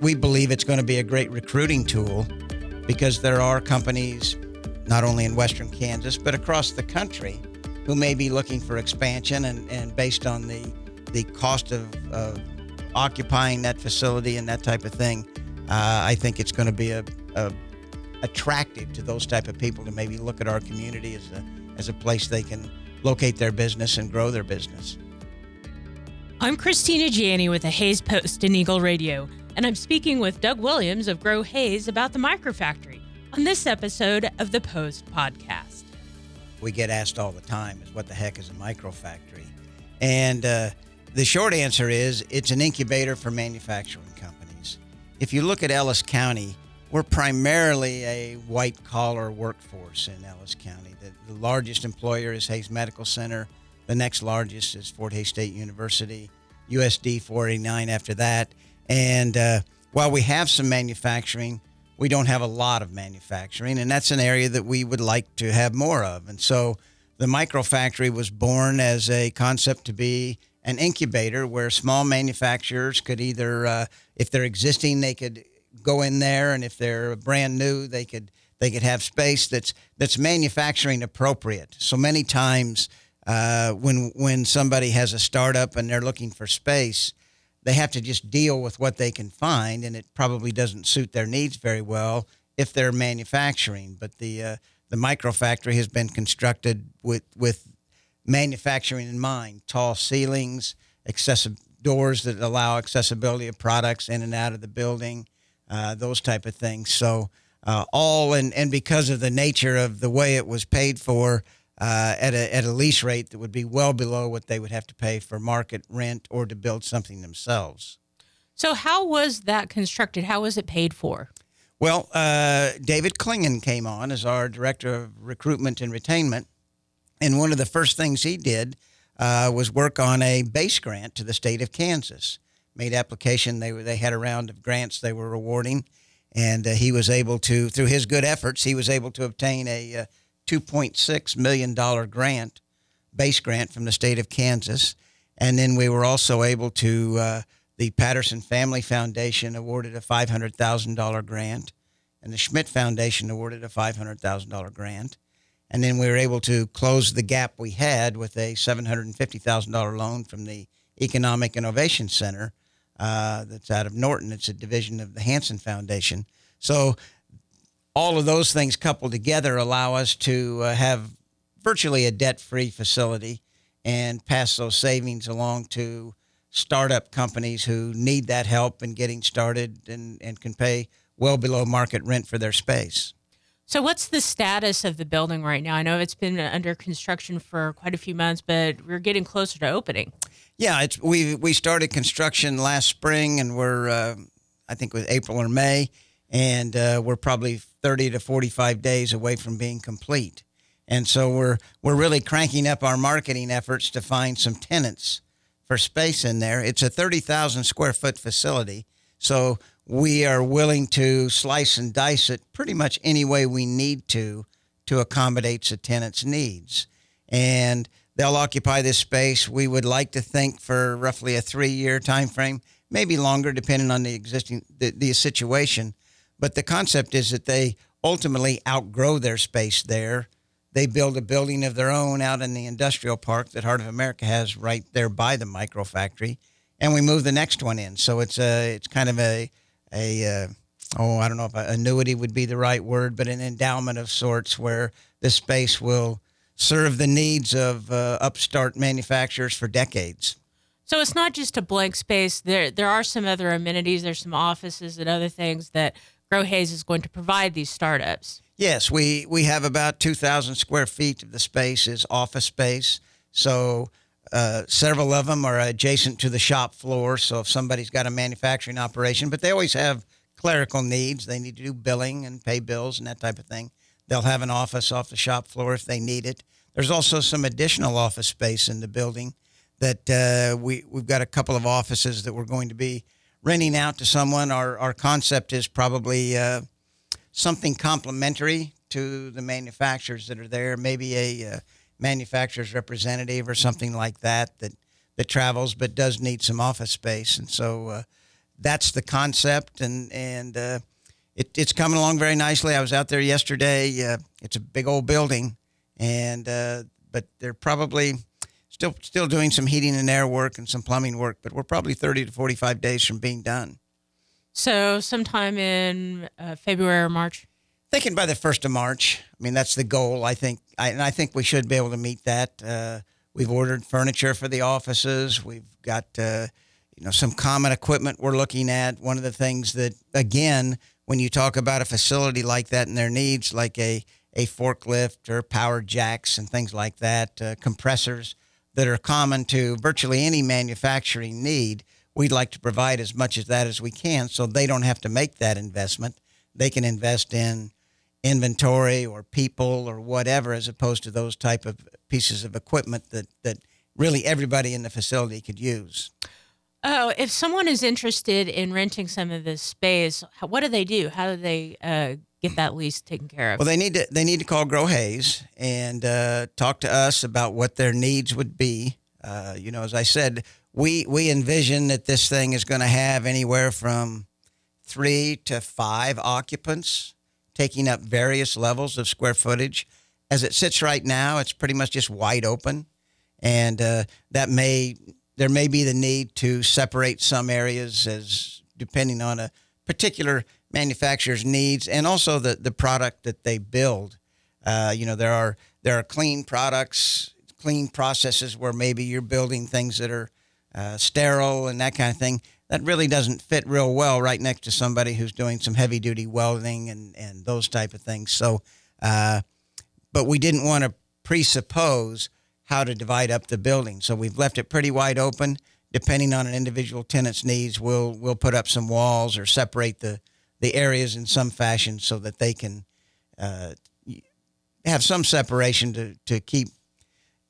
we believe it's going to be a great recruiting tool because there are companies, not only in Western Kansas, but across the country, who may be looking for expansion. And, and based on the, the cost of, of occupying that facility and that type of thing, uh, I think it's going to be a, a attractive to those type of people to maybe look at our community as a, as a place they can locate their business and grow their business. I'm Cristina Janney with the Hays Post and Eagle Radio, and I'm speaking with Doug Williams of Grow Hays about the Microfactory on this episode of the Post podcast. We get asked all the time is what the heck is a microfactory? And uh, the short answer is it's an incubator for manufacturing companies. If you look at Ellis County, we're primarily a white collar workforce in Ellis County. The, the largest employer is Hays Medical Center. The next largest is Fort Hays State University, USD 489 after that. And uh, while we have some manufacturing, we don't have a lot of manufacturing, and that's an area that we would like to have more of. And so the microfactory was born as a concept to be an incubator where small manufacturers could either, uh, if they're existing, they could go in there, and if they're brand new, they could they could have space that's that's manufacturing appropriate. So many times uh, when when somebody has a startup and they're looking for space, they have to just deal with what they can find, and it probably doesn't suit their needs very well if they're manufacturing. But the uh, the microfactory has been constructed with with manufacturing in mind: tall ceilings, excessive doors that allow accessibility of products in and out of the building, uh, those type of things. So uh, all and and because of the nature of the way it was paid for uh, at, a, at a lease rate that would be well below what they would have to pay for market rent or to build something themselves. So, how was that constructed? How was it paid for? Well, uh, David Klingen came on as our director of recruitment and retainment. And one of the first things he did uh, was work on a base grant to the state of Kansas. Made application. They, they had a round of grants they were awarding. And uh, he was able to, through his good efforts, he was able to obtain a uh, $2.6 million grant, base grant from the state of Kansas. And then we were also able to, uh, the Patterson Family Foundation awarded a $500,000 grant, and the Schmidt Foundation awarded a $500,000 grant. And then we were able to close the gap we had with a $750,000 loan from the Economic Innovation Center uh, that's out of Norton. It's a division of the Hansen Foundation. So all of those things coupled together allow us to uh, have virtually a debt free facility and pass those savings along to startup companies who need that help in getting started and, and can pay well below market rent for their space. So, what's the status of the building right now? I know it's been under construction for quite a few months, but we're getting closer to opening. Yeah, it's we we started construction last spring, and we're uh, I think it was April or May, and uh, we're probably 30 to 45 days away from being complete. And so we're we're really cranking up our marketing efforts to find some tenants for space in there. It's a 30,000 square foot facility, so we are willing to slice and dice it pretty much any way we need to to accommodate the tenant's needs. And they'll occupy this space. We would like to think for roughly a three-year time frame, maybe longer, depending on the existing the, the situation. But the concept is that they ultimately outgrow their space there. They build a building of their own out in the industrial park that Heart of America has right there by the micro factory, and we move the next one in. So it's a it's kind of a a uh, oh I don't know if annuity would be the right word, but an endowment of sorts where the space will serve the needs of uh, upstart manufacturers for decades. So it's not just a blank space. There there are some other amenities. There's some offices and other things that Grow Hays is going to provide these startups. Yes, we, we have about 2,000 square feet of the space is office space. So uh, several of them are adjacent to the shop floor. So if somebody's got a manufacturing operation, but they always have clerical needs, they need to do billing and pay bills and that type of thing. They'll have an office off the shop floor if they need it. There's also some additional office space in the building that uh, we, we've got a couple of offices that we're going to be renting out to someone. Our, our concept is probably uh, something complementary to the manufacturers that are there, maybe a uh, manufacturer's representative or something like that that that travels but does need some office space. And so uh, that's the concept, and and uh, it, it's coming along very nicely. I was out there yesterday. Uh, it's a big old building, and uh, but they're probably still still doing some heating and air work and some plumbing work. But we're probably 30 to 45 days from being done. So sometime in uh, February or March. Thinking by the first of March. I mean, that's the goal. I think, I, and I think we should be able to meet that. Uh, we've ordered furniture for the offices. We've got, uh, you know, some common equipment we're looking at. One of the things that, again, when you talk about a facility like that and their needs, like a a forklift or power jacks and things like that, uh, compressors that are common to virtually any manufacturing need, we'd like to provide as much of that as we can so they don't have to make that investment. They can invest in inventory or people or whatever as opposed to those type of pieces of equipment that, that really everybody in the facility could use. Oh, if someone is interested in renting some of this space, what do they do? How do they uh, get that lease taken care of? Well, they need to they need to call Grow Hays and uh, talk to us about what their needs would be. Uh, you know, as I said, we we envision that this thing is going to have anywhere from three to five occupants, taking up various levels of square footage. As it sits right now, it's pretty much just wide open, and uh, that may there may be the need to separate some areas as depending on a particular manufacturer's needs and also the, the product that they build. Uh, you know, there are there are clean products, clean processes where maybe you're building things that are uh, sterile and that kind of thing. That really doesn't fit real well right next to somebody who's doing some heavy duty welding and, and those type of things. So, uh, but we didn't want to presuppose how to divide up the building. So we've left it pretty wide open. Depending on an individual tenant's needs, we'll we'll put up some walls or separate the the areas in some fashion so that they can uh, have some separation to, to keep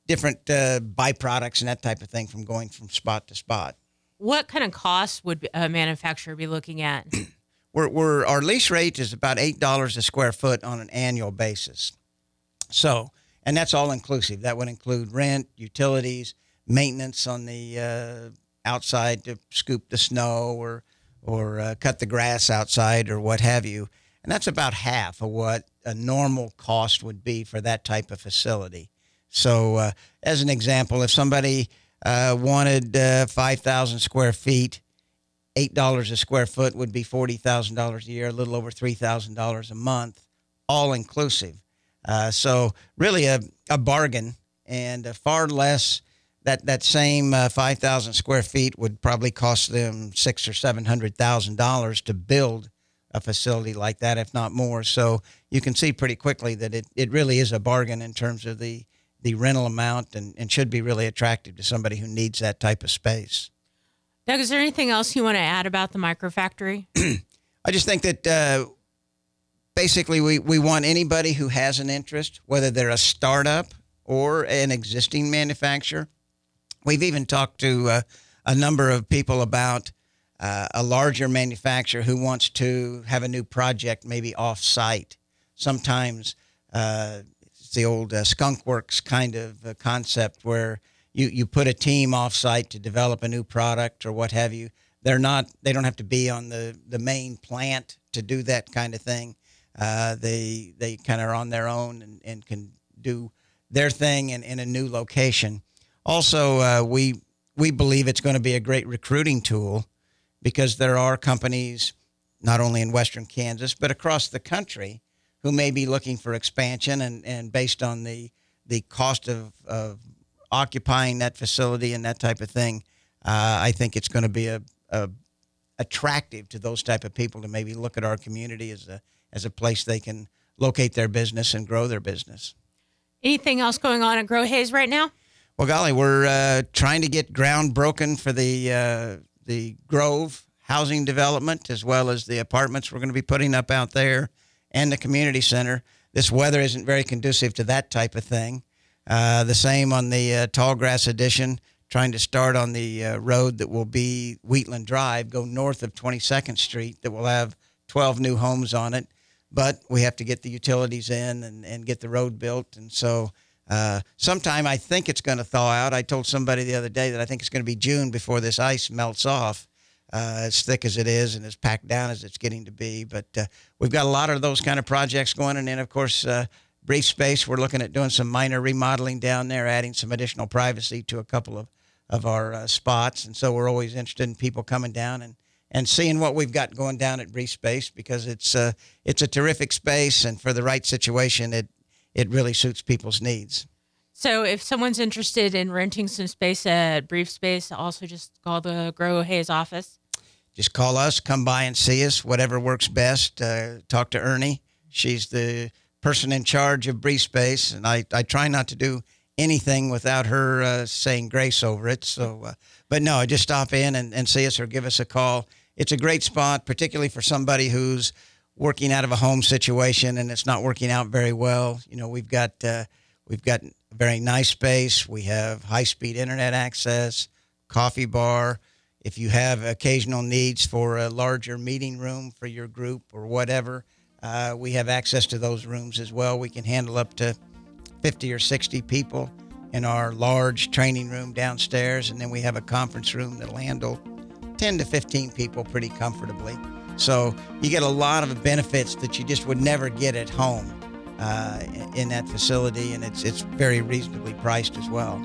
different uh, byproducts and that type of thing from going from spot to spot. What kind of costs would a manufacturer be looking at? we're, we're, our lease rate is about $8 a square foot on an annual basis. So, and that's all inclusive. That would include rent, utilities, maintenance on the uh, outside to scoop the snow or or uh, cut the grass outside or what have you. And that's about half of what a normal cost would be for that type of facility. So, uh, as an example, if somebody uh, wanted uh, 5,000 square feet, $8 a square foot would be $40,000 a year, a little over $3,000 a month, all inclusive. Uh, so, really a, a bargain and far less that that same uh, 5,000 square feet would probably cost them six or seven hundred thousand dollars to build a facility like that, if not more. So you can see pretty quickly that it, it really is a bargain in terms of the the rental amount and, and should be really attractive to somebody who needs that type of space. Doug, is there anything else you want to add about the microfactory? I just think that uh, basically we, we want anybody who has an interest, whether they're a startup or an existing manufacturer, We've even talked to uh, a number of people about uh, a larger manufacturer who wants to have a new project maybe off site. Sometimes uh, it's the old uh, skunk works kind of uh, concept where you, you put a team off site to develop a new product or what have you. They're not, they don't have to be on the, the main plant to do that kind of thing. Uh, they they kind of are on their own and, and can do their thing in, in a new location. Also, uh, we we believe it's going to be a great recruiting tool because there are companies not only in western Kansas but across the country who may be looking for expansion and, and based on the the cost of, of occupying that facility and that type of thing, uh, I think it's going to be a, a attractive to those type of people to maybe look at our community as a as a place they can locate their business and grow their business. Anything else going on at Grow Hays right now? Well, golly, we're uh, trying to get ground broken for the uh, the Grove housing development as well as the apartments we're going to be putting up out there and the community center. This weather isn't very conducive to that type of thing. Uh, the same on the uh, Tallgrass addition, trying to start on the uh, road that will be Wheatland Drive, go north of 22nd Street, that will have 12 new homes on it. But we have to get the utilities in and, and get the road built. And so uh, sometime I think it's going to thaw out. I told somebody the other day that I think it's going to be June before this ice melts off. uh, as thick as it is and as packed down as it's getting to be. But uh, we've got a lot of those kind of projects going. And then, of course, uh, Brief Space, we're looking at doing some minor remodeling down there, adding some additional privacy to a couple of, of our uh, spots. And so we're always interested in people coming down and, and seeing what we've got going down at Brief Space because it's, uh, it's a terrific space. And for the right situation, it, it really suits people's needs. So if someone's interested in renting some space at Brief Space, also just call the Grow Hays office. Just call us, come by and see us, whatever works best. Uh, talk to Ernie. She's the person in charge of Brief Space, and I, I try not to do anything without her uh, saying grace over it. So, uh, but no, just stop in and, and see us or give us a call. It's a great spot, particularly for somebody who's working out of a home situation and it's not working out very well. You know, we've got uh, we've got a very nice space. We have high speed internet access, coffee bar. If you have occasional needs for a larger meeting room for your group or whatever, uh, we have access to those rooms as well. We can handle up to 50 or 60 people in our large training room downstairs. And then we have a conference room that'll handle 10 to 15 people pretty comfortably. So you get a lot of benefits that you just would never get at home uh, in that facility, and it's it's very reasonably priced as well.